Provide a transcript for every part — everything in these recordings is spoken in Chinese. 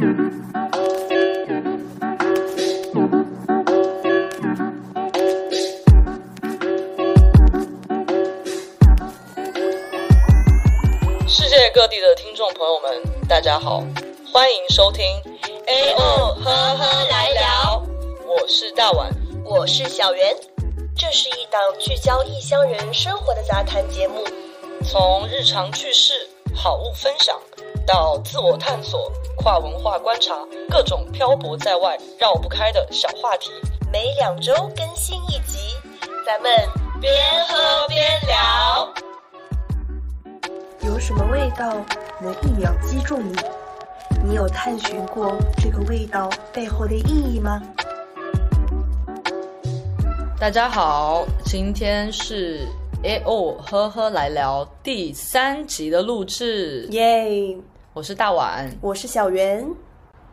世界各地的听众朋友们，大家好，欢迎收听 A O 呵呵来聊，我是大碗，我是小袁，这是一档聚焦异乡人生活的杂谈节目，从日常趣事、好物分享到自我探索、跨文化观察，各种漂泊在外绕不开的小话题，每两周更新一集，咱们边喝边聊。有什么味道能一秒击中你？你有探寻过这个味道背后的意义吗？大家好，今天是 A O 呵呵来聊第三集的录制，耶！我是大碗，我是小袁。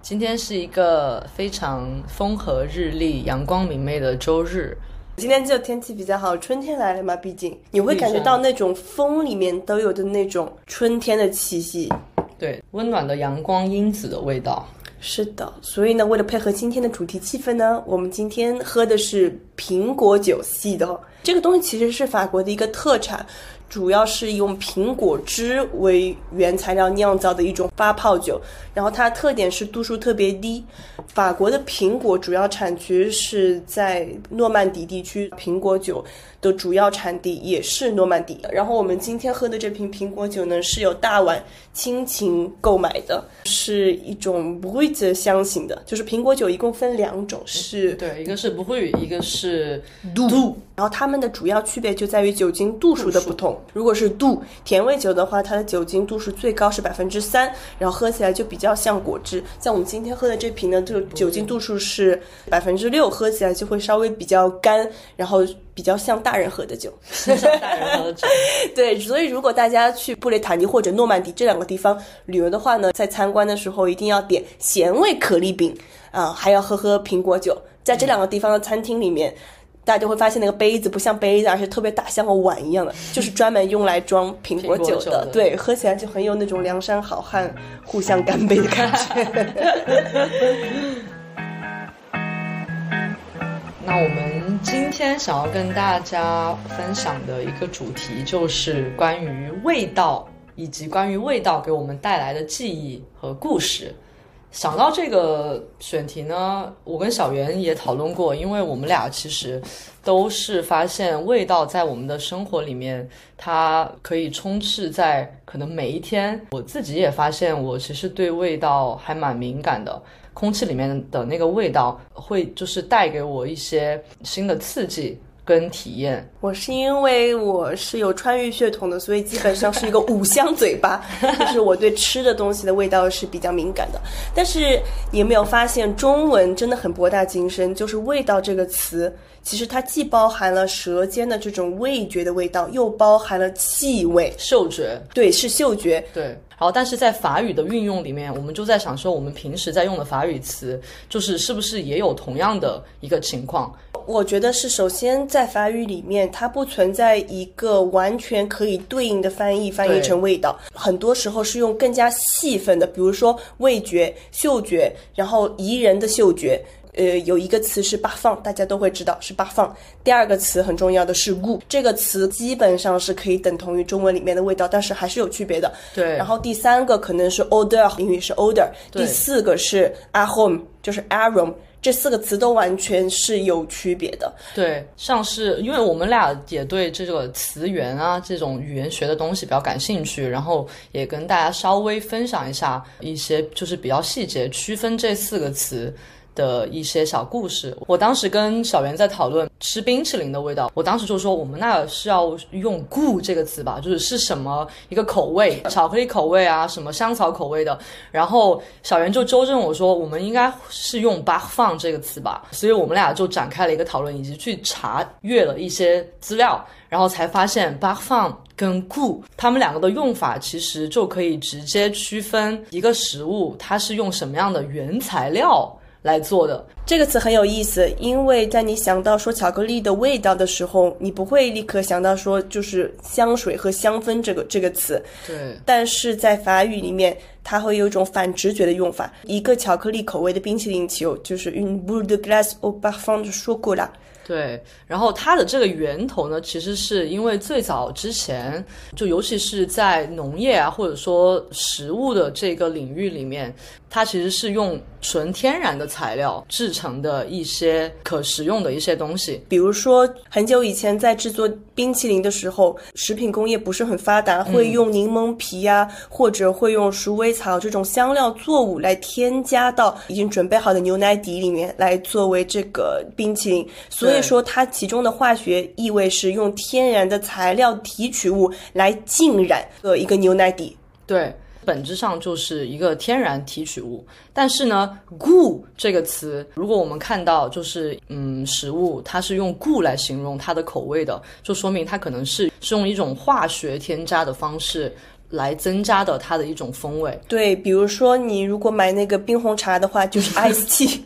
今天是一个非常风和日丽、阳光明媚的周日。今天就天气比较好，春天来了嘛，毕竟你会感觉到那种风里面都有的那种春天的气息，对，温暖的阳光因子的味道。是的，所以呢，为了配合今天的主题气氛呢，我们今天喝的是苹果酒系的。这个东西其实是法国的一个特产，主要是用苹果汁为原材料酿造的一种发泡酒。然后它的特点是度数特别低。法国的苹果主要产区是在诺曼底地区，苹果酒的主要产地也是诺曼底。然后我们今天喝的这瓶苹果酒呢，是由大碗亲情购买的，是一种不会的香型的。就是苹果酒一共分两种，是对，一个是不会，一个是度。然后它们的主要区别就在于酒精度数的不同。如果是度甜味酒的话，它的酒精度数最高是百分之三，然后喝起来就比较像果汁。像我们今天喝的这瓶呢，这个酒精度数是百分之六，喝起来就会稍微比较干，然后比较像大人喝的酒。像大人喝的酒。对，所以如果大家去布雷塔尼或者诺曼底这两个地方旅游的话呢，在参观的时候一定要点咸味可丽饼啊，还要喝喝苹果酒。在这两个地方的餐厅里面。大家就会发现那个杯子不像杯子，而且特别大，像个碗一样的，就是专门用来装苹果酒的。对，喝起来就很有那种梁山好汉互相干杯的感觉。那我们今天想要跟大家分享的一个主题，就是关于味道，以及关于味道给我们带来的记忆和故事。想到这个选题呢，我跟小袁也讨论过，因为我们俩其实都是发现味道在我们的生活里面，它可以充斥在可能每一天。我自己也发现，我其实对味道还蛮敏感的，空气里面的那个味道会就是带给我一些新的刺激。跟体验，我是因为我是有川渝血统的，所以基本上是一个五香嘴巴，就是我对吃的东西的味道是比较敏感的。但是你有没有发现，中文真的很博大精深？就是“味道”这个词，其实它既包含了舌尖的这种味觉的味道，又包含了气味、嗅觉。对，是嗅觉。对。然后，但是在法语的运用里面，我们就在想说，我们平时在用的法语词，就是是不是也有同样的一个情况？我觉得是，首先在法语里面，它不存在一个完全可以对应的翻译，翻译成味道。很多时候是用更加细分的，比如说味觉、嗅觉，然后宜人的嗅觉。呃，有一个词是八放，大家都会知道是八放。第二个词很重要的是 gu，这个词基本上是可以等同于中文里面的味道，但是还是有区别的。对。然后第三个可能是 odor，英语是 odor。第四个是 aroma，就是 aroma。这四个词都完全是有区别的。对，像是因为我们俩也对这个词源啊这种语言学的东西比较感兴趣，然后也跟大家稍微分享一下一些就是比较细节区分这四个词。的一些小故事，我当时跟小袁在讨论吃冰淇淋的味道，我当时就说我们那是要用 “gu” 这个词吧，就是是什么一个口味，巧克力口味啊，什么香草口味的。然后小袁就纠正我说，我们应该是用 “bar fun” 这个词吧。所以我们俩就展开了一个讨论，以及去查阅了一些资料，然后才发现 “bar fun” 跟 “gu” 它们两个的用法其实就可以直接区分一个食物它是用什么样的原材料。来做的这个词很有意思，因为在你想到说巧克力的味道的时候，你不会立刻想到说就是香水和香氛这个这个词。对，但是在法语里面。它会有一种反直觉的用法。一个巧克力口味的冰淇淋球就是 une boule de glace au parfum de chocolat。对，然后它的这个源头呢，其实是因为最早之前，就尤其是在农业啊，或者说食物的这个领域里面，它其实是用纯天然的材料制成的一些可食用的一些东西。比如说，很久以前在制作冰淇淋的时候，食品工业不是很发达，会用柠檬皮呀、或者会用鼠尾草这种香料作物来添加到已经准备好的牛奶底里面，来作为这个冰淇淋。所以对说，它其中的化学意味是用天然的材料提取物来浸染的一个牛奶底。对，本质上就是一个天然提取物。但是呢，gu 这个词，如果我们看到就是嗯食物，它是用 gu 来形容它的口味的，就说明它可能是是用一种化学添加的方式来增加的它的一种风味。对，比如说你如果买那个冰红茶的话，就是 ice tea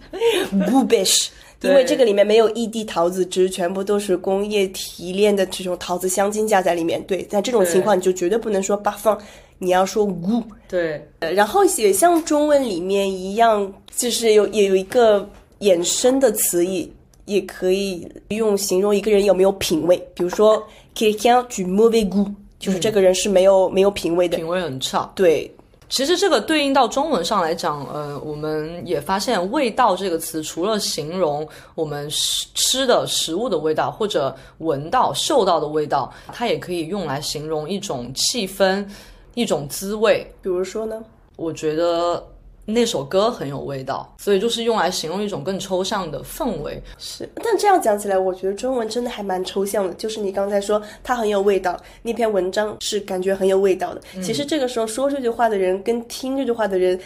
b u b i s h 因为这个里面没有异地桃子汁，全部都是工业提炼的这种桃子香精加在里面。对，在这种情况你就绝对不能说八放，你要说无。对，呃然后也像中文里面一样，就是有也有一个衍生的词义，也可以用形容一个人有没有品味。比如说 quelqu'un du mauvais goût，就是这个人是没有、没有品味的。品味很差。对，其实这个对应到中文上来讲，呃，我们也发现“味道”这个词，除了形容我们吃吃的食物的味道，或者闻到、嗅到的味道，它也可以用来形容一种气氛、一种滋味。比如说呢？我觉得那首歌很有味道，所以就是用来形容一种更抽象的氛围。是，但这样讲起来，我觉得中文真的还蛮抽象的。就是你刚才说它很有味道，那篇文章是感觉很有味道的。其实这个时候说这句话的人跟听这句话的人，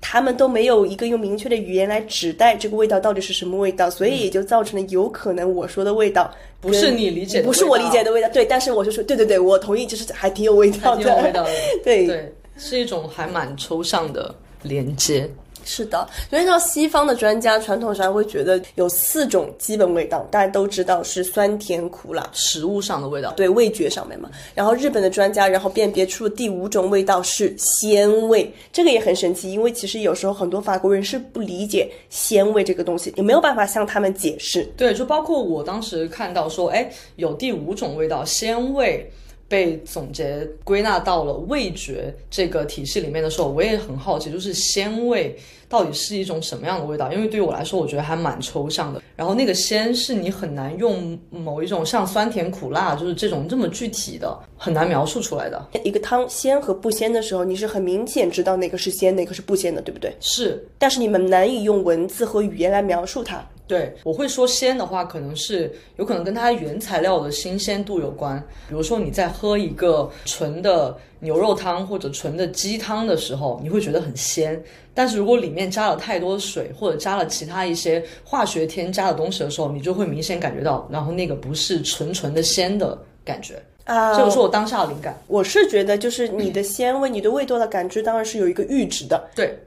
他们都没有一个用明确的语言来指代这个味道到底是什么味道，所以也就造成了有可能我说的味道不是你理解的不是我理解的味道。对，但是我就说，对对对，我同意，就是还挺有味道的，挺有味道的，对对，是一种还蛮抽象的连接。是的，所以像西方的专家传统上会觉得有四种基本味道，大家都知道是酸甜苦辣。食物上的味道，对味觉上面嘛。然后日本的专家，然后辨别出第五种味道是鲜味，这个也很神奇，因为其实有时候很多法国人是不理解鲜味这个东西，也没有办法向他们解释。对，就包括我当时看到说，哎，有第五种味道，鲜味。被总结归纳到了味觉这个体系里面的时候，我也很好奇，就是鲜味到底是一种什么样的味道？因为对于我来说，我觉得还蛮抽象的。然后那个鲜是你很难用某一种像酸甜苦辣，就是这种这么具体的，很难描述出来的。一个汤鲜和不鲜的时候，你是很明显知道哪个是鲜，哪个是不鲜的，对不对？是但是你们难以用文字和语言来描述它。对，我会说鲜的话，可能是有可能跟它原材料的新鲜度有关。比如说你在喝一个纯的牛肉汤或者纯的鸡汤的时候，你会觉得很鲜。但是如果里面加了太多水，或者加了其他一些化学添加的东西的时候，你就会明显感觉到，然后那个不是纯纯的鲜的感觉。啊，这个是我当下的灵感。我是觉得，就是你的鲜味、你对味道的感知，当然是有一个阈值的。对，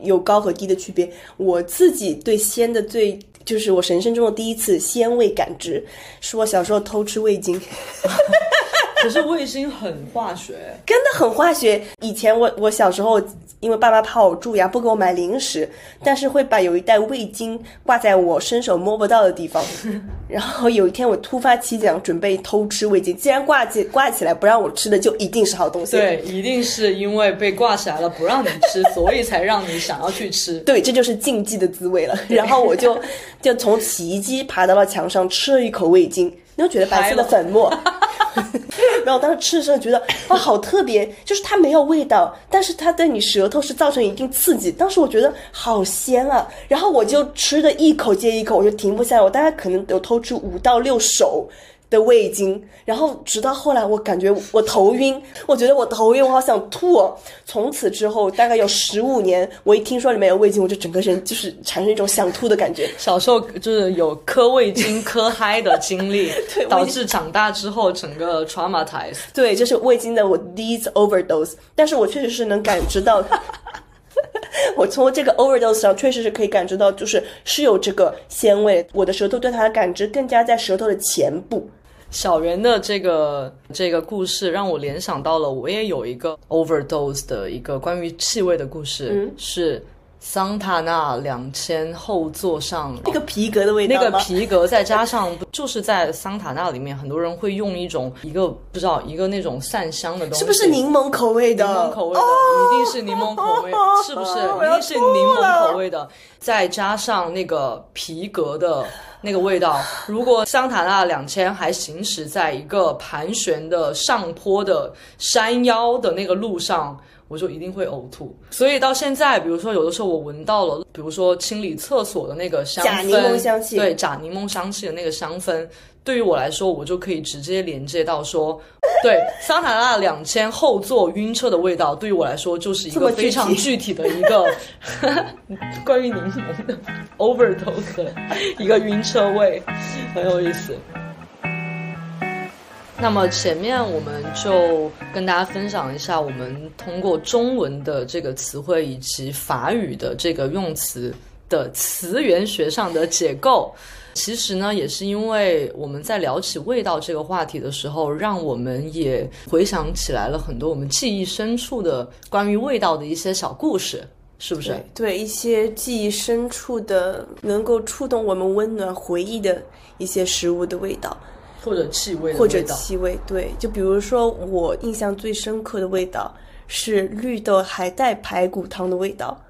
有高和低的区别。我自己对鲜的最就是我人生中的第一次鲜味感知，是我小时候偷吃味精，可是味精很化学。真的很化学。以前我我小时候，因为爸妈怕我蛀牙，不给我买零食，但是会把有一袋味精挂在我伸手摸不到的地方。然后有一天我突发奇想，准备偷吃味精，既然挂起挂起来不让我吃的，就一定是好东西。对，一定是因为被挂起来了不让你吃，所以才让你想要去吃。对，这就是禁忌的滋味了。然后我就就从洗衣机爬到了墙上，吃了一口味精，你就觉得白色的粉末。然后我当时吃的时候觉得啊，好特别，就是它没有味道，但是它对你舌头是造成一定刺激。当时我觉得好鲜啊，然后我就吃的一口接一口，我就停不下来。我大概可能有偷吃五到六手。的味精，然后直到后来，我感觉我头晕，我觉得我头晕，我好想吐哦。从此之后，大概有十五年，我一听说里面有味精，我就整个人就是产生一种想吐的感觉。小时候就是有磕味精磕嗨的经历 对，导致长大之后整个 traumatized。对，就是味精的我第一次 overdose，但是我确实是能感知到。我从这个 overdose 上确实是可以感知到，就是是有这个鲜味。我的舌头对它的感知更加在舌头的前部，小圆的这个这个故事让我联想到了，我也有一个 overdose 的一个关于气味的故事，嗯。是桑塔纳两千后座上那个皮革的味道那个皮革，再加上 就是在桑塔纳里面，很多人会用一种一个不知道一个那种散香的东西，是不是柠檬口味的？柠檬口味的，哦。一定是柠檬口味，是不是？一定是柠檬口味的，再加上那个皮革的那个味道。如果桑塔纳两千还行驶在一个盘旋的上坡的山腰的那个路上。我就一定会呕吐，所以到现在，比如说有的时候我闻到了，比如说清理厕所的那个香氛，假柠檬香气对，假柠檬香气的那个香氛，对于我来说，我就可以直接连接到说，对，桑塔纳两千后座晕车的味道，对于我来说就是一个非常具体的一个 关于柠檬的 overdose 的一个晕车味，很有意思。那么前面我们就跟大家分享一下，我们通过中文的这个词汇以及法语的这个用词的词源学上的解构。其实呢，也是因为我们在聊起味道这个话题的时候，让我们也回想起来了很多我们记忆深处的关于味道的一些小故事，是不是？对对，一些记忆深处的能够触动我们温暖回忆的一些食物的味道，或者气味的或者。气味。对，就比如说我印象最深刻的味道是绿豆海带排骨汤的味道。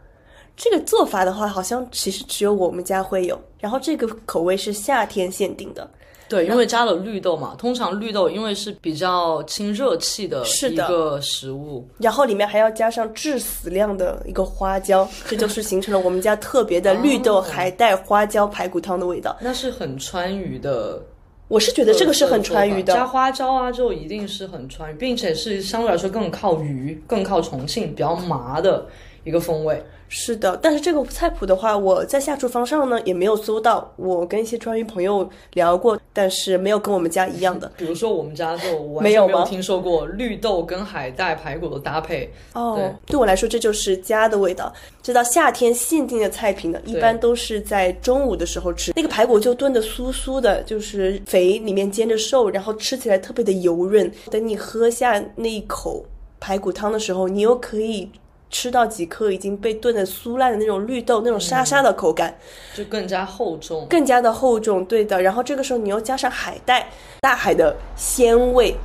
这个做法的话，好像其实只有我们家会有。然后这个口味是夏天限定的，对，因为加了绿豆嘛，通常绿豆因为是比较清热气的一个食物，然后里面还要加上致死量的一个花椒，这就是形成了我们家特别的绿豆海带花椒排骨汤的味道。那是很川渝的。我是觉得这个是很川渝的加，花椒啊，就一定是很川渝，并且是相对来说更靠渝、更靠重庆比较麻的一个风味。是的。但是这个菜谱的话，我在下厨房上呢也没有搜到，我跟一些川渝朋友聊过，但是没有跟我们家一样的。比如说我们家就 完没有没有听说过绿豆跟海带排骨的搭配。哦对，对我来说这就是家的味道。这道夏天限定的菜品呢，一般都是在中午的时候吃。那个排骨就炖的酥酥的，就是肥，里面煎着瘦，然后吃起来特别的油润。等你喝下那一口排骨汤的时候，你又可以吃到几颗已经被炖的酥烂的那种绿豆，那种沙沙的口感，就更加厚重。更加的厚重。对的，然后这个时候你又加上海带，大海的鲜味。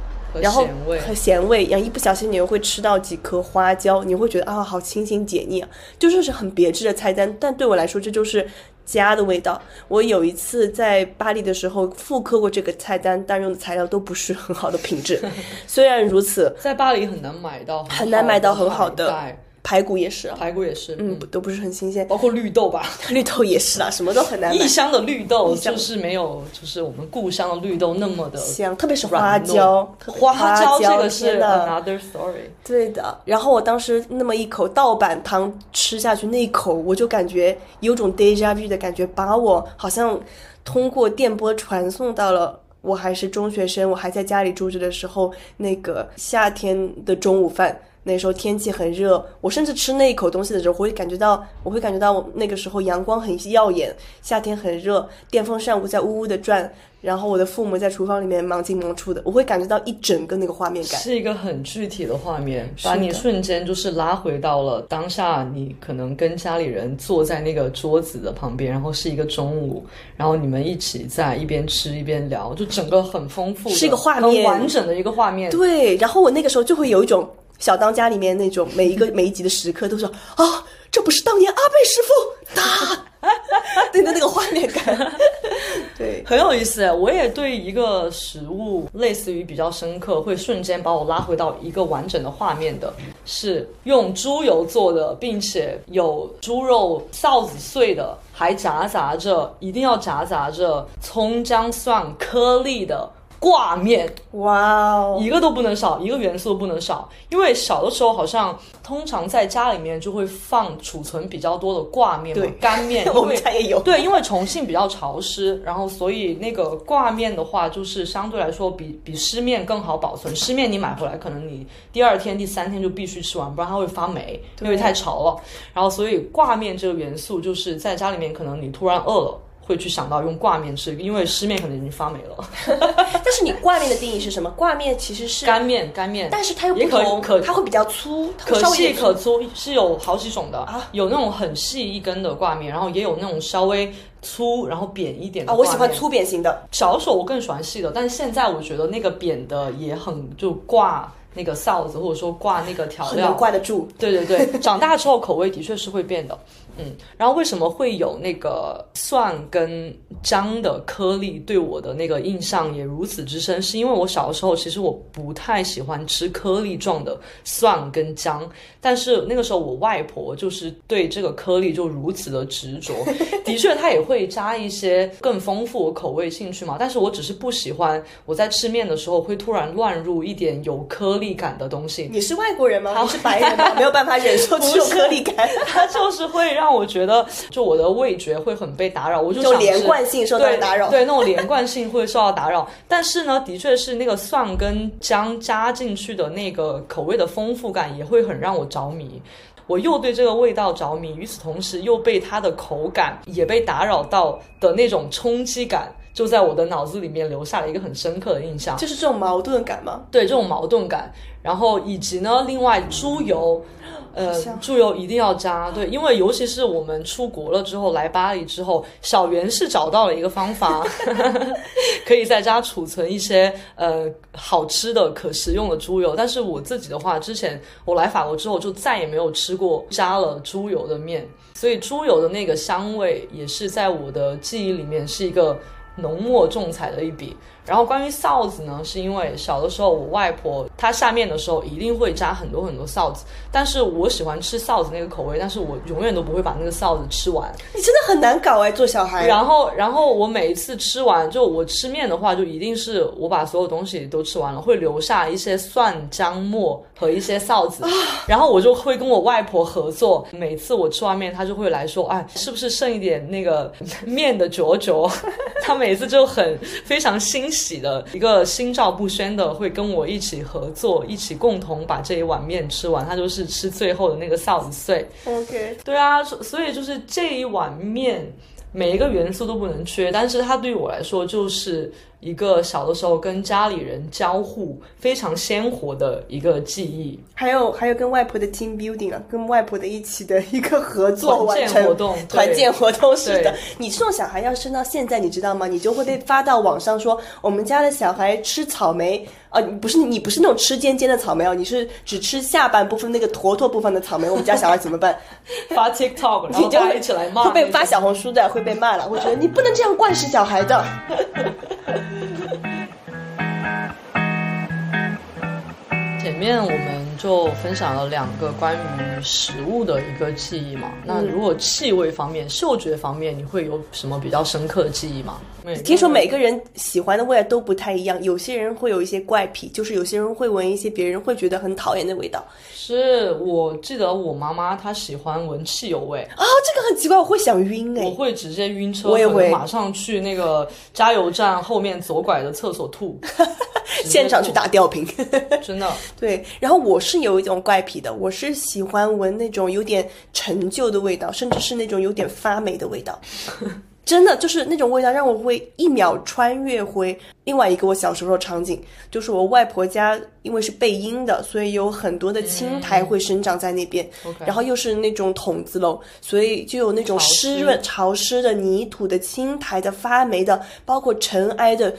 然后咸味和咸味，然后一不小心你又会吃到几颗花椒，你会觉得啊，好清新解腻啊，就是是很别致的菜单。但对我来说，这就是家的味道。我有一次在巴黎的时候复刻过这个菜单，但用的材料都不是很好的品质。虽然如此，在巴黎很难买到很很难买到很好的排骨也是啊，排骨也是，嗯，都不是很新鲜，包括绿豆吧。绿豆也是啊，什么都很难买异。乡的绿豆就是没有，就是我们故乡的绿豆那么的香，特别是花椒，花椒这个天是呐 another story。对的，然后我当时那么一口盗版汤吃下去，那一口我就感觉有种 deja vu 的感觉，把我好像通过电波传送到了我还是中学生，我还在家里住着的时候，那个夏天的中午饭。那时候天气很热，我甚至吃那一口东西的时候，我会感觉到，我会感觉到我那个时候阳光很耀眼，夏天很热，电风扇在呜呜的转，然后我的父母在厨房里面忙进忙出的，我会感觉到一整个那个画面感。是一个很具体的画面，把你瞬间就是拉回到了当下，你可能跟家里人坐在那个桌子的旁边，然后是一个中午，然后你们一起在一边吃一边聊，就整个很丰富，是一个画很面完整的一个画面。对，然后我那个时候就会有一种小当家里面那种每一个每一集的时刻都说啊，这不是当年阿贝师傅？打，对的那个画面感，对，很有意思，我也对一个食物类似于比较深刻，会瞬间把我拉回到一个完整的画面的，是用猪油做的，并且有猪肉臊子碎的，还夹杂着一定要夹杂着葱姜蒜颗粒的挂面。哇哦，一个都不能少，一个元素都不能少。因为小的时候好像通常在家里面就会放储存比较多的挂面嘛对，干面，我们家也有，对，因为重庆比较潮湿，然后所以那个挂面的话，就是相对来说比比湿面更好保存。湿面你买回来，可能你第二天、第三天就必须吃完，不然它会发霉，因为太潮了。然后所以挂面这个元素，就是在家里面可能你突然饿了。会去想到用挂面吃，因为湿面可能已经发霉了。但是你挂面的定义是什么？挂面其实是，干面，干面，但是它又不同，可它会比较粗，它可细可粗，是有好几种的，啊有那种很细一根的挂面，然后也有那种稍微粗然后扁一点的啊，我喜欢粗扁型的。小手我更喜欢细的，但是现在我觉得那个扁的也很就挂那个臊子，或者说挂那个调料能，挂得住，对对对，长大之后口味的确是会变的。嗯，然后为什么会有那个蒜跟姜的颗粒对我的那个印象也如此之深？是因为我小的时候其实我不太喜欢吃颗粒状的蒜跟姜，但是那个时候我外婆就是对这个颗粒就如此的执着。的确，她也会加一些更丰富我口味进去嘛，但是我只是不喜欢我在吃面的时候会突然乱入一点有颗粒感的东西。你是外国人吗？你是白人吗？没有办法忍受这种颗粒感，它就是会让我觉得，就我的味觉会很被打扰，我就想连吃贯性受到对打扰。对，那种连贯性会受到打扰。但是呢，的确是那个蒜跟姜加进去的那个口味的丰富感，也会很让我着迷。我又对这个味道着迷，与此同时又被它的口感也被打扰到的那种冲击感，就在我的脑子里面留下了一个很深刻的印象。就是这种矛盾感吗？对这种矛盾感，然后以及呢，另外猪油，呃，猪油一定要加，对，因为尤其是我们出国了之后，来巴黎之后，小袁是找到了一个方法，可以在家储存一些呃好吃的、可食用的猪油。但是我自己的话，之前我来法国之后就再也没有吃过加了猪油的面，所以猪油的那个香味也是在我的记忆里面是一个浓墨重彩的一笔。然后关于臊子呢，是因为小的时候我外婆她下面的时候一定会加很多很多臊子，但是我喜欢吃臊子那个口味，但是我永远都不会把那个臊子吃完。你真的很难搞哎，做小孩。然后，然后我每一次吃完，就我吃面的话，就一定是我把所有东西都吃完了，会留下一些蒜姜末和一些臊子，然后我就会跟我外婆合作。每次我吃完面，她就会来说：“哎，是不是剩一点那个面的嚼嚼？” 她每次就很非常欣喜的一个心照不宣的会跟我一起合作，一起共同把这一碗面吃完。他就是吃最后的那个臊子碎。OK，对啊，所所以就是这一碗面，每一个元素都不能缺，但是它对于我来说就是一个小的时候跟家里人交互非常鲜活的一个记忆。还有还有跟外婆的 team building 啊，跟外婆的一起的一个合作完成活动团建活动是的。你这种小孩要生到现在，你知道吗？你就会被发到网上说我们家的小孩吃草莓，呃，不是你不是那种吃尖尖的草莓哦，你是只吃下半部分那个坨坨部分的草莓，我们家小孩怎么办？发 TikTok，然后你就一起来骂，会被发小红书的，会被骂了。我觉得你不能这样惯食小孩的。Yeah. 前面我们就分享了两个关于食物的一个记忆嘛。那如果气味方面、嗅觉方面，你会有什么比较深刻的记忆吗？听说每个人喜欢的味道都不太一样，有些人会有一些怪癖，就是有些人会闻一些别人会觉得很讨厌的味道是我记得我妈妈她喜欢闻汽油味，啊，这个很奇怪，我会想晕哎、我会直接晕车，我也会马上去那个加油站后面左拐的厕所吐，直接现场去，打吊瓶。真的。对，然后我是有一种怪癖的，我是喜欢闻那种有点陈旧的味道，甚至是那种有点发霉的味道。真的就是那种味道，让我会一秒穿越回另外一个我小时候的场景，就是我外婆家，因为是背阴的，所以有很多的青苔会生长在那边然后又是那种筒子楼，所以就有那种湿润、潮湿的泥土的、青苔的、发霉的，包括尘埃的。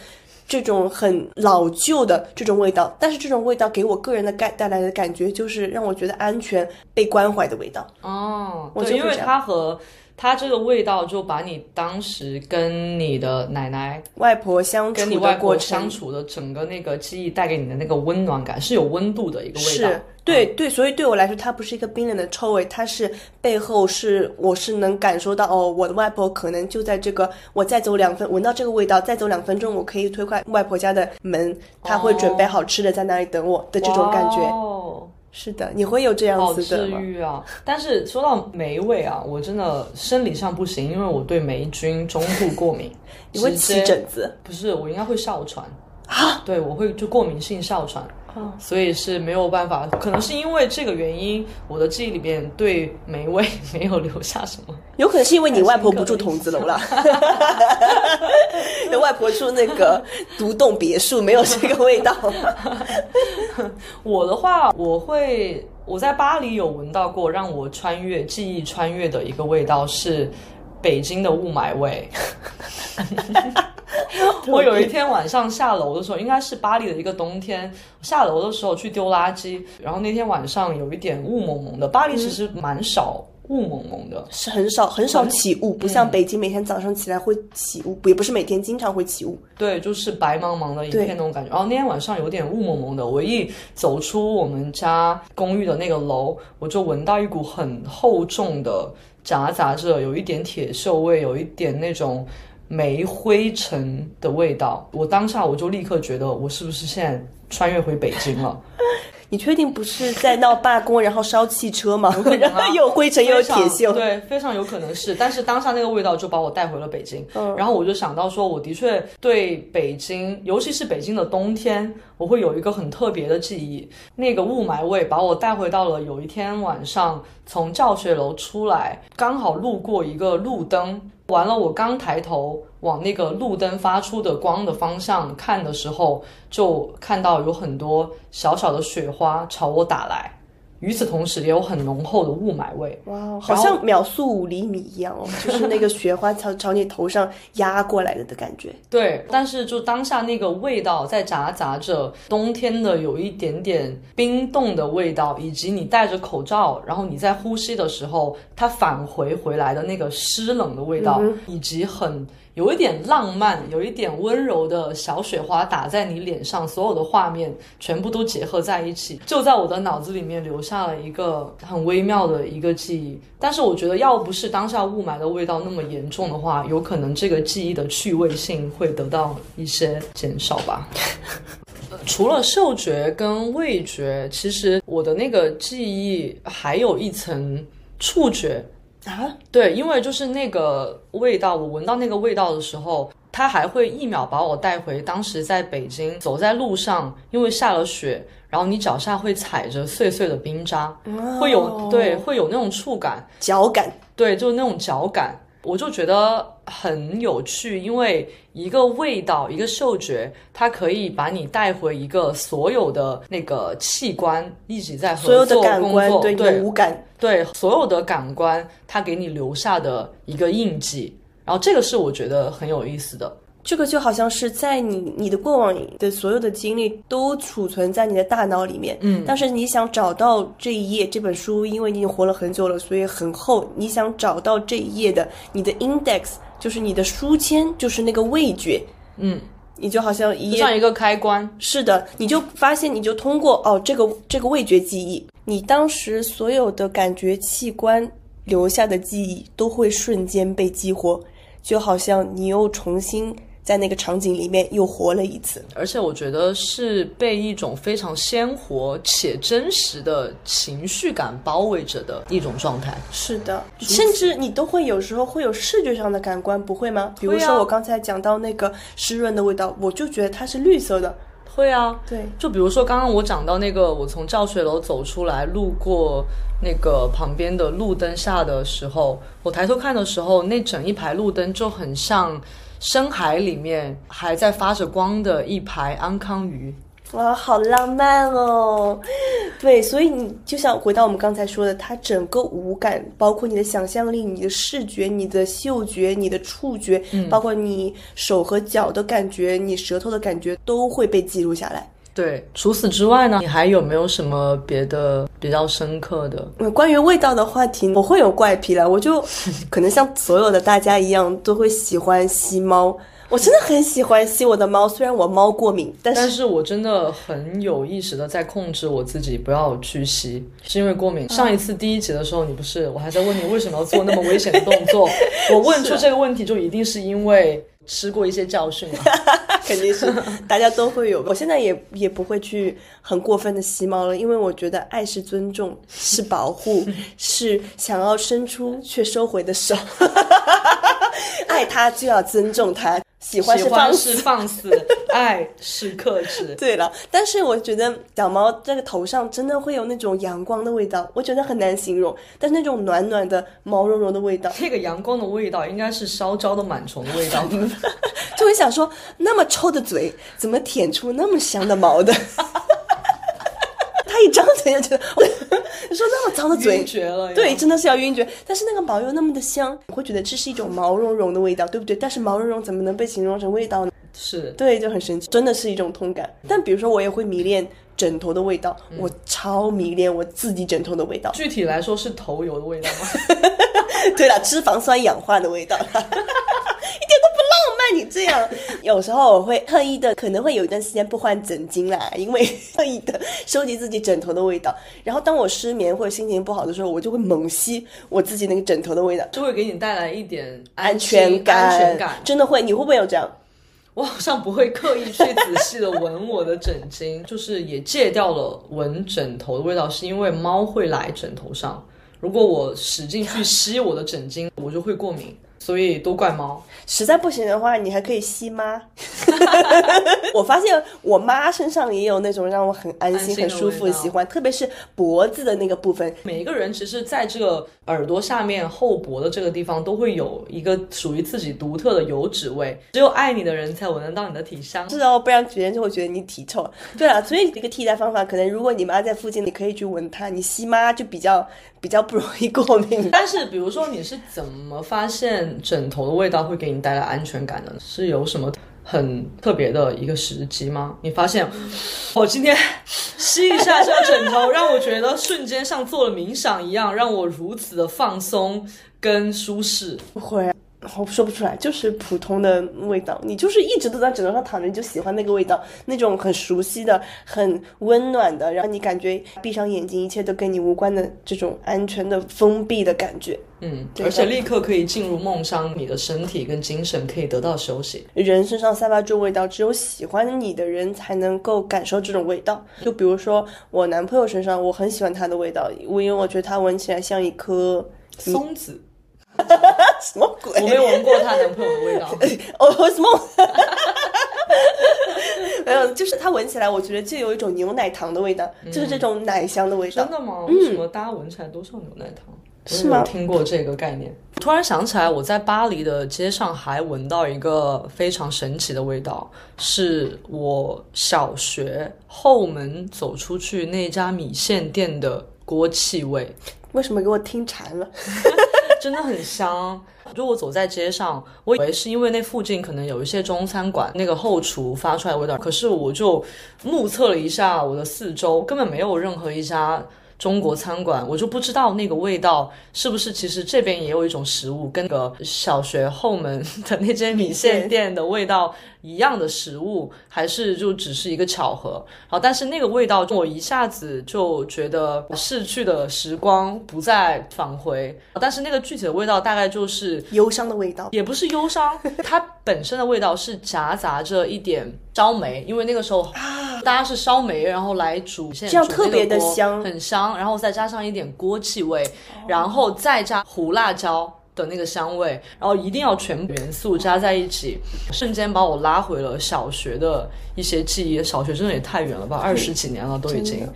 这种很老旧的这种味道，但是这种味道给我个人的感带来的感觉就是让我觉得安全、被关怀的味道。哦，我就会这样它和它这个味道就把你当时跟你的奶奶、外婆相跟你处的过外婆相处的整个那个记忆带给你的那个温暖感，是有温度的一个味道。是对对，所以对我来说，它不是一个冰冷的臭味，它是背后是我是能感受到哦，我的外婆可能就在这个，我再走两分，闻到这个味道，再走两分钟，我可以推开外婆家的门，她会准备好吃的在那里等我的这种感觉。哦，是的，你会有这样子的吗？治愈啊！但是说到霉味啊，我真的生理上不行，因为我对霉菌中度过敏。你会起疹子？不是，我应该会哮喘啊？对，我会就过敏性哮喘。所以是没有办法。可能是因为这个原因，我的记忆里面对梅味 没有留下什么。有可能是因为你外婆不住筒子楼了，那 外婆住那个独栋别墅，没有这个味道。我的话，我会我在巴黎有闻到过让我穿越记忆穿越的一个味道是北京的雾霾味。我有一天晚上下楼的时候，应该是巴黎的一个冬天，下楼的时候去丢垃圾，然后那天晚上有一点雾蒙蒙的。巴黎其实蛮少雾蒙蒙的，是很少很少起雾，不像北京每天早上起来会起雾，也不是每天经常会起雾。对，就是白茫茫的一片那种感觉。然后那天晚上有点雾蒙蒙的，我一走出我们家公寓的那个楼，我就闻到一股很厚重的夹杂着有一点铁锈味，有一点那种。煤灰尘的味道，我当下我就立刻觉得，我是不是现在穿越回北京了？你确定不是在闹罢工，然后烧汽车吗？然后有灰尘又有铁锈，对，非常有可能是。但是当下那个味道就把我带回了北京，嗯然后我就想到说，我的确对北京，尤其是北京的冬天，我会有一个很特别的记忆。那个雾霾味把我带回到了有一天晚上从教学楼出来，刚好路过一个路灯。完了，我刚抬头往那个路灯发出的光的方向看的时候，就看到有很多小小的雪花朝我打来。与此同时，也有很浓厚的雾霾味。哇，好像秒速五厘米一样哦，就是那个雪花朝朝你头上压过来的的感觉。对，但是就当下那个味道在夹杂着冬天的有一点点冰冻的味道，以及你戴着口罩，然后你在呼吸的时候，它返回回来的那个湿冷的味道，以及很。有一点浪漫，有一点温柔的小雪花打在你脸上，所有的画面全部都结合在一起，就在我的脑子里面留下了一个很微妙的一个记忆。但是我觉得，要不是当下雾霾的味道那么严重的话，有可能这个记忆的趣味性会得到一些减少吧。除了嗅觉跟味觉，其实我的那个记忆还有一层触觉。啊，对，因为就是那个味道，我闻到那个味道的时候，它还会一秒把我带回当时在北京走在路上，因为下了雪，然后你脚下会踩着碎碎的冰渣，会有对，会有那种触感，脚感，对，就是那种脚感。我就觉得很有趣，因为一个味道，一个嗅觉，它可以把你带回一个所有的那个器官一直在合作工作，对五感，对所有的感官，它给你留下的一个印记。然后这个是我觉得很有意思的。这个就好像是在你你的过往的所有的经历都储存在你的大脑里面，嗯，但是你想找到这一页这本书，因为你已经活了很久了，所以很厚。你想找到这一页的你的 index，就是你的书签，就是那个味觉，嗯，你就好像一像一个开关，是的，你就发现你就通过哦这个这个味觉记忆，你当时所有的感觉器官留下的记忆都会瞬间被激活，就好像你又重新。在那个场景里面又活了一次，而且我觉得是被一种非常鲜活且真实的情绪感包围着的一种状态。是的，甚至你都会有时候会有视觉上的感官，不会吗？比如说我刚才讲到那个湿润的味道，我就觉得它是绿色的。会啊，对。就比如说刚刚我讲到那个，我从教学楼走出来，路过那个旁边的路灯下的时候，我抬头看的时候，那整一排路灯就很像。深海里面还在发着光的一排安康鱼，哇，好浪漫哦！对，所以你就像回到我们刚才说的，它整个五感，包括你的想象力、你的视觉、你的嗅觉、你的触觉，包括你手和脚的感觉、你舌头的感觉，都会被记录下来。对，除此之外呢，你还有没有什么别的比较深刻的？关于味道的话题，我会有怪癖了。我就可能像所有的大家一样，都会喜欢吸猫。我真的很喜欢吸我的猫，虽然我猫过敏，但是但是我真的很有意识的在控制我自己，不要去吸，是因为过敏。上一次第一集的时候，你不是我还在问你为什么要做那么危险的动作？我问出这个问题，就一定是因为。吃过一些教训了，肯定是大家都会有。我现在也也不会去很过分的吸猫了，因为我觉得爱是尊重，是保护，是想要伸出却收回的手。爱它就要尊重它。喜欢是放肆。是放肆，爱是克制。对了，但是我觉得小猫这个头上真的会有那种阳光的味道，我觉得很难形容。但是那种暖暖的、毛茸茸的味道，这个阳光的味道应该是烧焦的螨虫的味道。就会想说，那么臭的嘴怎么舔出那么香的毛的？他一张嘴就觉得，你 说那么脏的嘴。对，，真的是要晕厥。但是那个毛又那么的香，我会觉得这是一种毛茸茸的味道，对不对？但是毛茸茸怎么能被形容成味道呢？是对，就很神奇，真的是一种痛感。但比如说，我也会迷恋枕头的味道，我超迷恋我自己枕头的味道。具体来说是头油的味道吗？对了，脂肪酸氧化的味道。你这样，有时候我会特意的，可能会有一段时间不换枕巾啦，因为特意的收集自己枕头的味道。然后当我失眠或者心情不好的时候，我就会猛吸我自己那个枕头的味道，就会给你带来一点安全感，安全感。真的会。你会不会有这样？我好像不会刻意去仔细的闻我的枕巾，就是也戒掉了闻枕头的味道，是因为猫会来枕头上。如果我使劲去吸我的枕巾，我就会过敏，所以都怪猫。实在不行的话，你还可以吸妈。我发现我妈身上也有那种让我很安心、很舒服、喜欢，特别是脖子的那个部分。每一个人其实在这个耳朵下面后脖的这个地方都会有一个属于自己独特的油脂味，只有爱你的人才闻得到你的体香。是哦，不然别人就会觉得你体臭。对了，所以一个替代方法，可能如果你妈在附近，你可以去闻它。你吸妈就比较比较不容易过敏。但是，比如说你是怎么发现枕头的味道会给你带来安全感的呢？是有什么很特别的一个时机吗？你发现我 今天吸一下这个枕头，让我觉得瞬间像做了冥想一样，让我如此的放松跟舒适。不会啊，我说不出来，就是普通的味道。你就是一直都在枕头上躺着，你就喜欢那个味道，那种很熟悉的、很温暖的，然后你感觉闭上眼睛，一切都跟你无关的这种安全的封闭的感觉。嗯，而且立刻可以进入梦乡，你的身体跟精神可以得到休息。人身上散发这种味道，只有喜欢你的人才能够感受这种味道。就比如说我男朋友身上，我很喜欢他的味道，我因为我觉得他闻起来像一颗松子，什么鬼？我没闻过她男朋友的味道。哦，什么？没有，就是它闻起来，我觉得就有一种牛奶糖的味道，就是这种奶香的味道真。的吗？为什么大家闻起来都像牛奶糖？是吗听过这个概念。突然想起来，我在巴黎的街上还闻到一个非常神奇的味道，是我小学后门走出去那家米线店的锅气味。为什么给我听馋了？真的很香。就我走在街上，我以为是因为那附近可能有一些中餐馆，那个后厨发出来的味道。可是我就目测了一下我的四周，根本没有任何一家中国餐馆，我就不知道那个味道是不是其实这边也有一种食物，跟那个小学后门的那间米线店的味道一样的食物，还是就只是一个巧合。好，但是那个味道，我一下子就觉得逝去的时光不再返回。但是那个具体的味道大概就是，忧伤的味道。也不是忧伤，它本身的味道是夹杂着一点烧煤，因为那个时候大家是烧煤，然后来煮这样特别的香很香，然后再加上一点锅气味，然后再加胡辣椒。的那个香味，然后一定要全部元素加在一起，瞬间把我拉回了小学的一些记忆。小学真的也太远了吧，二十几年了都已经。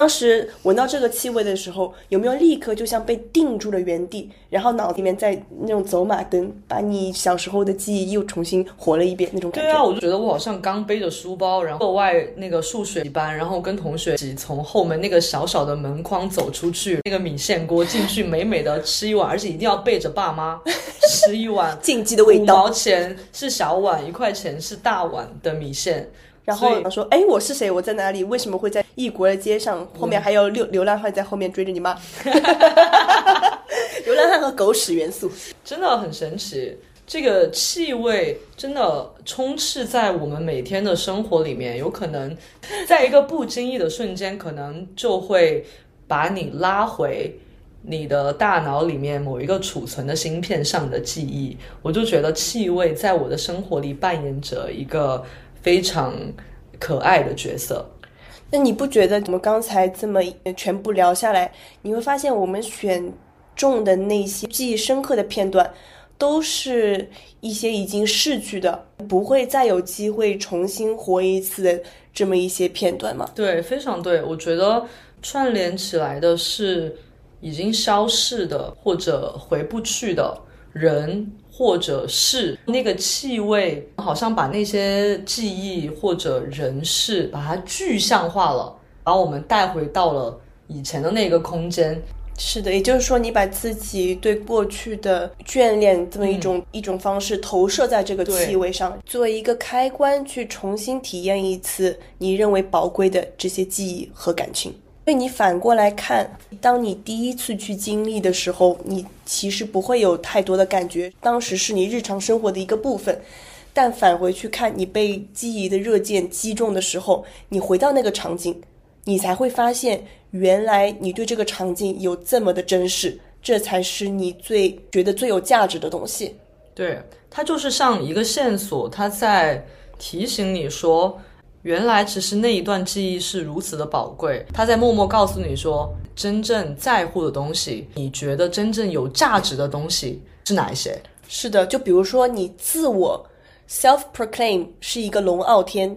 当时闻到这个气味的时候，有没有立刻就像被定住了原地，然后脑子里面在那种走马灯，把你小时候的记忆又重新活了一遍那种感觉？对啊，我就觉得我好像刚背着书包，然后课外那个数学班，然后跟同学一起从后门那个小小的门框走出去，那个米线锅进去，美美的吃一碗，而且一定要背着爸妈 吃一碗禁忌的味道。五毛钱是小碗，一块钱是大碗的米线。然后说：“哎，我是谁？我在哪里？为什么会在异国的街上？后面还有流流浪汉在后面追着你骂。流浪汉和狗屎元素，真的很神奇。这个气味真的充斥在我们每天的生活里面，有可能在一个不经意的瞬间，可能就会把你拉回你的大脑里面某一个储存的芯片上的记忆。我就觉得气味在我的生活里扮演着一个非常可爱的角色。那你不觉得我们刚才这么全部聊下来，你会发现我们选中的那些记忆深刻的片段，都是一些已经逝去的，不会再有机会重新活一次的这么一些片段吗？对，非常对。我觉得串联起来的是已经消逝的或者回不去的人或者是那个气味，好像把那些记忆或者人事把它具象化了，把我们带回到了以前的那个空间。是的，也就是说，你把自己对过去的眷恋这么一种、一种方式投射在这个气味上，作为一个开关去重新体验一次你认为宝贵的这些记忆和感情。所以你反过来看，当你第一次去经历的时候，你其实不会有太多的感觉，当时是你日常生活的一个部分。但返回去看你被记忆的热箭击中的时候，你回到那个场景，你才会发现。原来你对这个场景有这么的珍视，这才是你最觉得最有价值的东西。对，它就是像一个线索，它在提醒你说，原来其实那一段记忆是如此的宝贵。它在默默告诉你说，真正在乎的东西，你觉得真正有价值的东西是哪一些？是的，就比如说你自我。Self-proclaim 是一个龙傲天，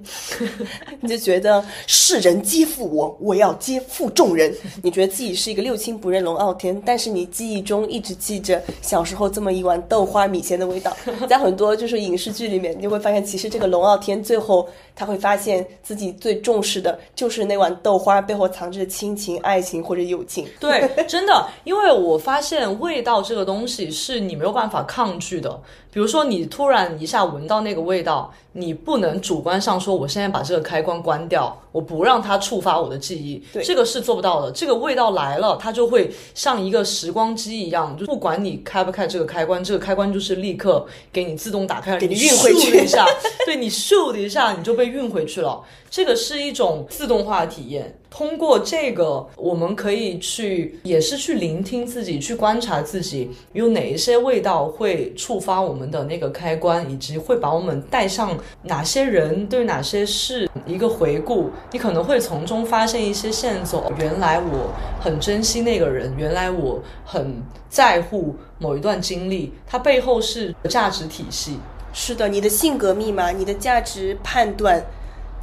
你就觉得世人皆负我，我要皆负众人。你觉得自己是一个六亲不认龙傲天，但是你记忆中一直记着小时候这么一碗豆花米线的味道。在很多就是影视剧里面，你会发现，其实这个龙傲天最后他会发现自己最重视的就是那碗豆花背后藏着的亲情、爱情或者友情。对，真的，因为我发现味道这个东西是你没有办法抗拒的。比如说，你突然一下闻到那个味道，你不能主观上说，我现在把这个开关关掉，我不让它触发我的记忆，这个是做不到的。这个味道来了，它就会像一个时光机一样，就不管你开不开这个开关，这个开关就是立刻给你自动打开，给你运回去一下，对你咻的一下，你就被运回去了。这个是一种自动化体验。通过这个，我们可以去，也是去聆听自己，去观察自己有哪一些味道会触发我们的那个开关，以及会把我们带上哪些人对哪些事一个回顾。你可能会从中发现一些线索。原来我很珍惜那个人，原来我很在乎某一段经历，它背后是价值体系。是的，你的性格密码，你的价值判断。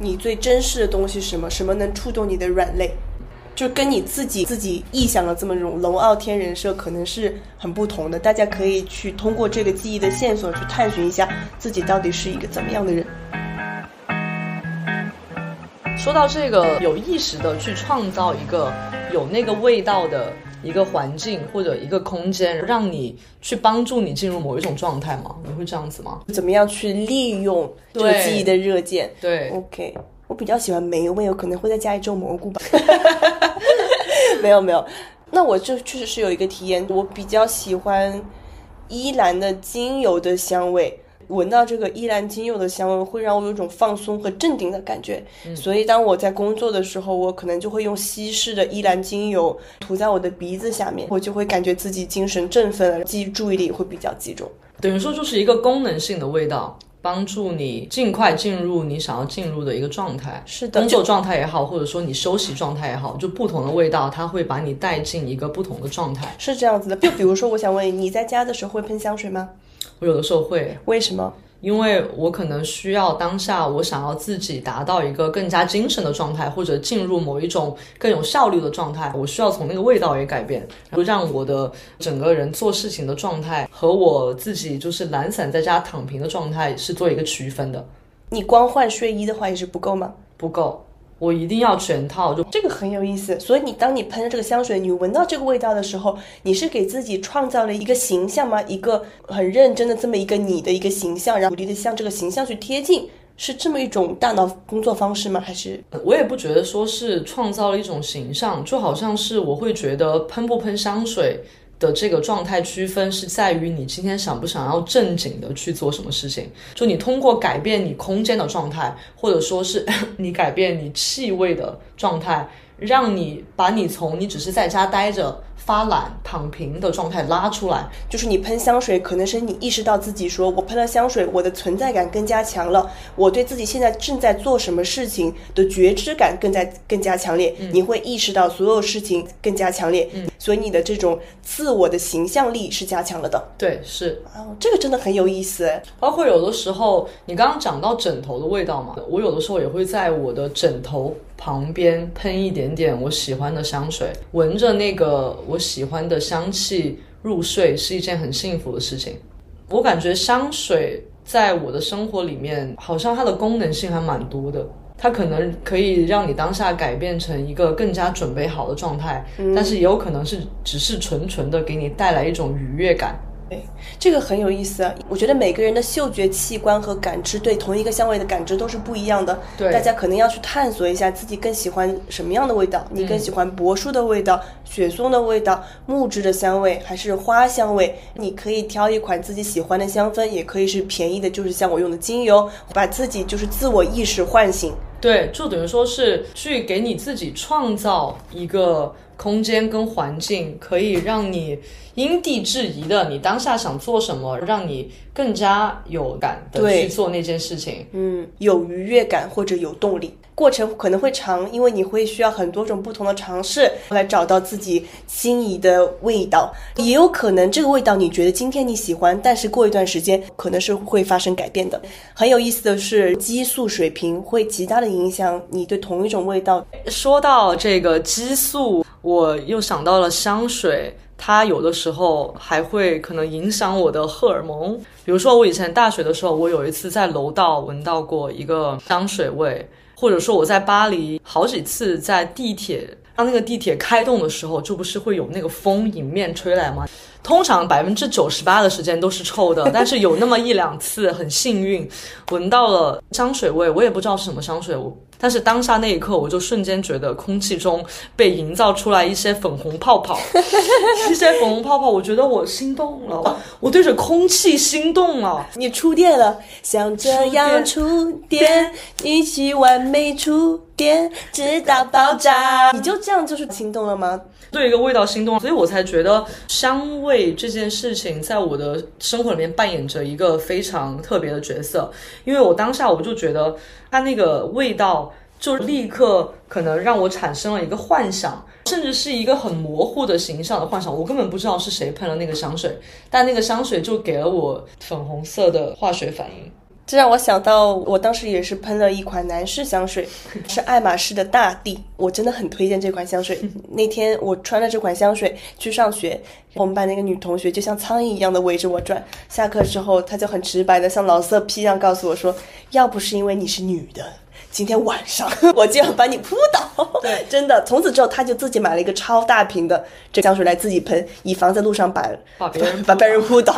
你最珍视的东西是什么？什么能触动你的软肋？就跟你自己自己臆想的这么一种龙傲天人设可能是很不同的。大家可以去通过这个记忆的线索去探寻一下自己到底是一个怎么样的人。说到这个，有意识的去创造一个有那个味道的。一个环境或者一个空间，让你去帮助你进入某一种状态吗？你会这样子吗？怎么样去利用这个记忆的热键？对，OK，我比较喜欢梅味，有可能会再加一种蘑菇吧。没有没有，那我就确实是有一个体验，我比较喜欢依兰的精油的香味。闻到这个依兰精油的香味，会让我有一种放松和镇定的感觉。所以当我在工作的时候，我可能就会用稀释的依兰精油涂在我的鼻子下面，我就会感觉自己精神振奋了，记注意力会比较集中。等于说就是一个功能性的味道，帮助你尽快进入你想要进入的一个状态。是的，工作状态也好，或者说你休息状态也好，就不同的味道，它会把你带进一个不同的状态。是这样子的。就比如说，我想问你，你在家的时候会喷香水吗？我有的时候会，为什么？因为我可能需要当下，我想要自己达到一个更加精神的状态，或者进入某一种更有效率的状态，我需要从那个味道也改变，然后让我的整个人做事情的状态和我自己就是懒散在家躺平的状态是做一个区分的。你光换睡衣的话也是不够吗？不够。我一定要全套，就这个很有意思。所以你当你喷这个香水，你闻到这个味道的时候，你是给自己创造了一个形象吗？一个很认真的这么一个你的一个形象，然后努力的向这个形象去贴近，是这么一种大脑工作方式吗？还是我也不觉得说是创造了一种形象，就好像是我会觉得喷不喷香水。的这个状态区分是在于你今天想不想要正经的去做什么事情，就你通过改变你空间的状态，或者说是 你改变你气味的状态，让你把你从你只是在家待着发懒、躺平的状态拉出来。就是你喷香水，可能是你意识到自己说，我喷了香水，我的存在感更加强了，我对自己现在正在做什么事情的觉知感更加更加强烈，你会意识到所有事情更加强烈，所以你的这种自我的形象力是加强了的。对，是哦，这个真的很有意思哎。包括有的时候，你刚刚讲到枕头的味道嘛，我有的时候也会在我的枕头旁边喷一点点我喜欢的香水，闻着那个我喜欢的香气入睡是一件很幸福的事情。我感觉香水在我的生活里面，好像它的功能性还蛮多的。它可能可以让你当下改变成一个更加准备好的状态，但是也有可能是只是纯纯的给你带来一种愉悦感。对，这个很有意思。我觉得每个人的嗅觉器官和感知对同一个香味的感知都是不一样的。对，大家可能要去探索一下自己更喜欢什么样的味道。你更喜欢柏树的味道、雪松的味道、木质的香味，还是花香味？你可以挑一款自己喜欢的香氛，也可以是便宜的，就是像我用的精油，把自己就是自我意识唤醒。对，就等于说是去给你自己创造一个空间跟环境，可以让你因地制宜的，你当下想做什么，让你更加有感的去做那件事情。嗯，有愉悦感或者有动力。过程可能会长，因为你会需要很多种不同的尝试来找到自己心仪的味道。也有可能这个味道你觉得今天你喜欢，但是过一段时间可能是会发生改变的。很有意思的是，激素水平会极大的影响你对同一种味道。说到这个激素，我又想到了香水，它有的时候还会可能影响我的荷尔蒙。比如说，我以前大学的时候，我有一次在楼道闻到过一个香水味。或者说我在巴黎好几次在地铁，当那个地铁开动的时候，就不是会有那个风迎面吹来吗？通常百分之九十八的时间都是臭的，但是有那么一两次很幸运，闻到了香水味，我也不知道是什么香水。我但是当下那一刻，我就瞬间觉得空气中被营造出来一些粉红泡泡，一些粉红泡泡，我觉得我心动了，我对着空气心动了。你触电了，像这样触电，一起完美触电，直到爆炸。你就这样就是心动了吗？对一个味道心动，所以我才觉得香味这件事情在我的生活里面扮演着一个非常特别的角色，因为我当下我就觉得它那个味道就立刻可能让我产生了一个幻想，甚至是一个很模糊的形象的幻想，我根本不知道是谁喷了那个香水，但那个香水就给了我粉红色的化学反应。这让我想到，我当时也是喷了一款男士香水，是爱马仕的大地，我真的很推荐这款香水。那天我穿了这款香水去上学，我们班那个女同学就像苍蝇一样的围着我转。下课之后，她就很直白的像老色批一样告诉我说：“要不是因为你是女的。”今天晚上 我就要把你扑倒。对，真的。从此之后，他就自己买了一个超大瓶的这香水来自己喷，以防在路上把把别人 把别人扑倒。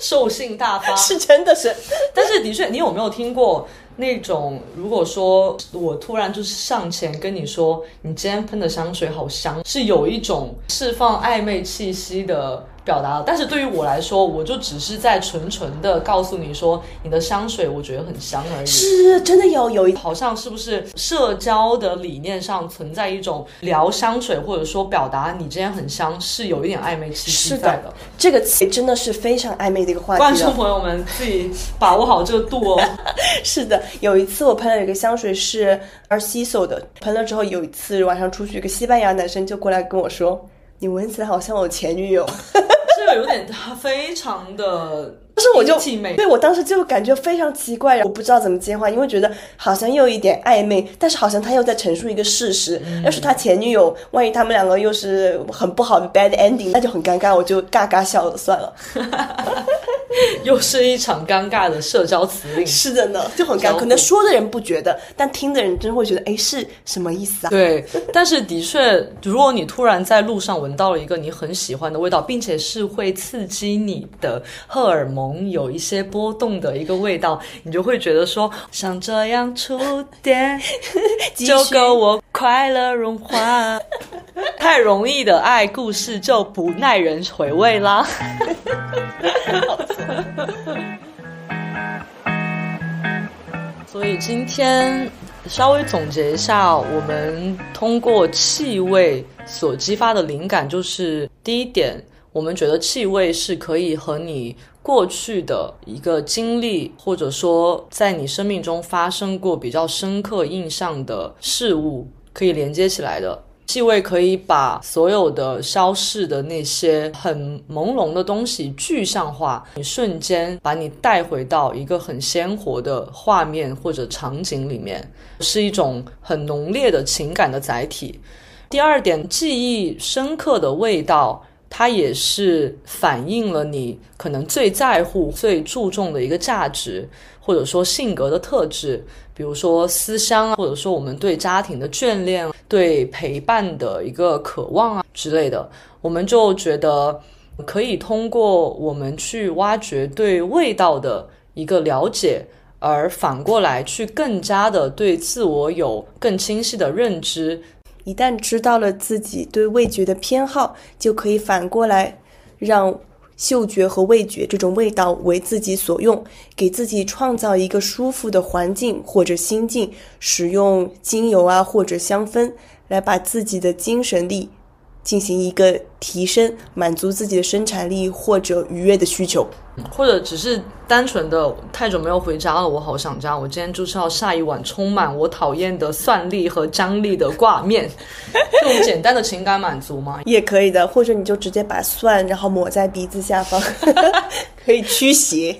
兽性大发是真的是，但是的确，你有没有听过那种？如果说我突然就是上前跟你说，你今天喷的香水好香，是有一种释放暧昧气息的。表达了，但是对于我来说，我就只是在纯纯的告诉你说，你的香水我觉得很香而已。是真的有有一好像是不是社交的理念上存在一种聊香水，或者说表达你今天很香，是有一点暧昧气息在的。这个词真的是非常暧昧的一个话题。观众朋友们自己把握好这个度哦。是的，有一次我喷了一个香水是 Arciso 的，喷了之后有一次晚上出去，一个西班牙男生就过来跟我说，你闻起来好像我前女友。这个有点非常的，但是我就对我当时就感觉非常奇怪，我不知道怎么接话，因为觉得好像又有一点暧昧，但是好像他又在陈述一个事实。要是他前女友，万一他们两个又是很不好的 bad ending，那就很尴尬，我就嘎嘎笑了算了。又是一场尴尬的社交辞令，是的呢，就很尴尬。可能说的人不觉得，但听的人真会觉得，哎，是什么意思啊？对，但是的确，如果你突然在路上闻到了一个你很喜欢的味道，并且是会刺激你的荷尔蒙有一些波动的一个味道，你就会觉得说，像这样触电 就够我快乐融化。太容易的爱故事就不耐人回味啦。所以今天稍微总结一下，我们通过气味所激发的灵感，就是第一点，我们觉得气味是可以和你过去的一个经历，或者说在你生命中发生过比较深刻印象的事物，可以连接起来的。气味可以把所有的消逝的那些很朦胧的东西具象化，你瞬间把你带回到一个很鲜活的画面或者场景里面，是一种很浓烈的情感的载体。第二点，记忆深刻的味道，它也是反映了你可能最在乎、最注重的一个价值，或者说性格的特质。比如说思乡啊，或者说我们对家庭的眷恋、对陪伴的一个渴望啊之类的，我们就觉得可以通过我们去挖掘对味道的一个了解，而反过来去更加的对自我有更清晰的认知。一旦知道了自己对味觉的偏好，就可以反过来让。嗅觉和味觉这种味道为自己所用，给自己创造一个舒服的环境或者心境，使用精油啊或者香氛来把自己的精神力进行一个提升，满足自己的生产力或者愉悦的需求。或者只是单纯的太久没有回家了，我好想家。我今天就是要下一碗充满我讨厌的蒜粒和张力的挂面，这种简单的情感满足吗？也可以的，或者你就直接把蒜然后抹在鼻子下方，可以驱邪。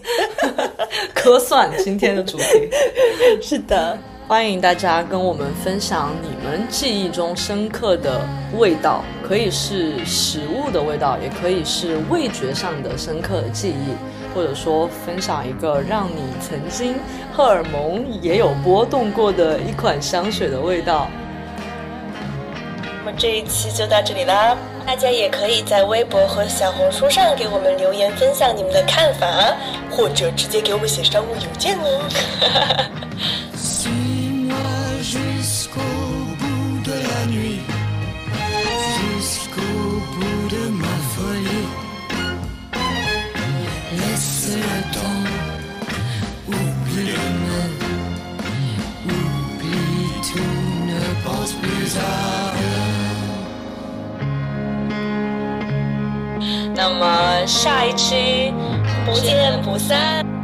磕蒜，今天的主题是的。欢迎大家跟我们分享你们记忆中深刻的味道，可以是食物的味道，也可以是味觉上的深刻的记忆，或者说分享一个让你曾经荷尔蒙也有波动过的一款香水的味道。那么这一期就到这里啦，大家也可以在微博和小红书上给我们留言分享你们的看法，或者直接给我们写商务邮件哦。那么下一期不见不散。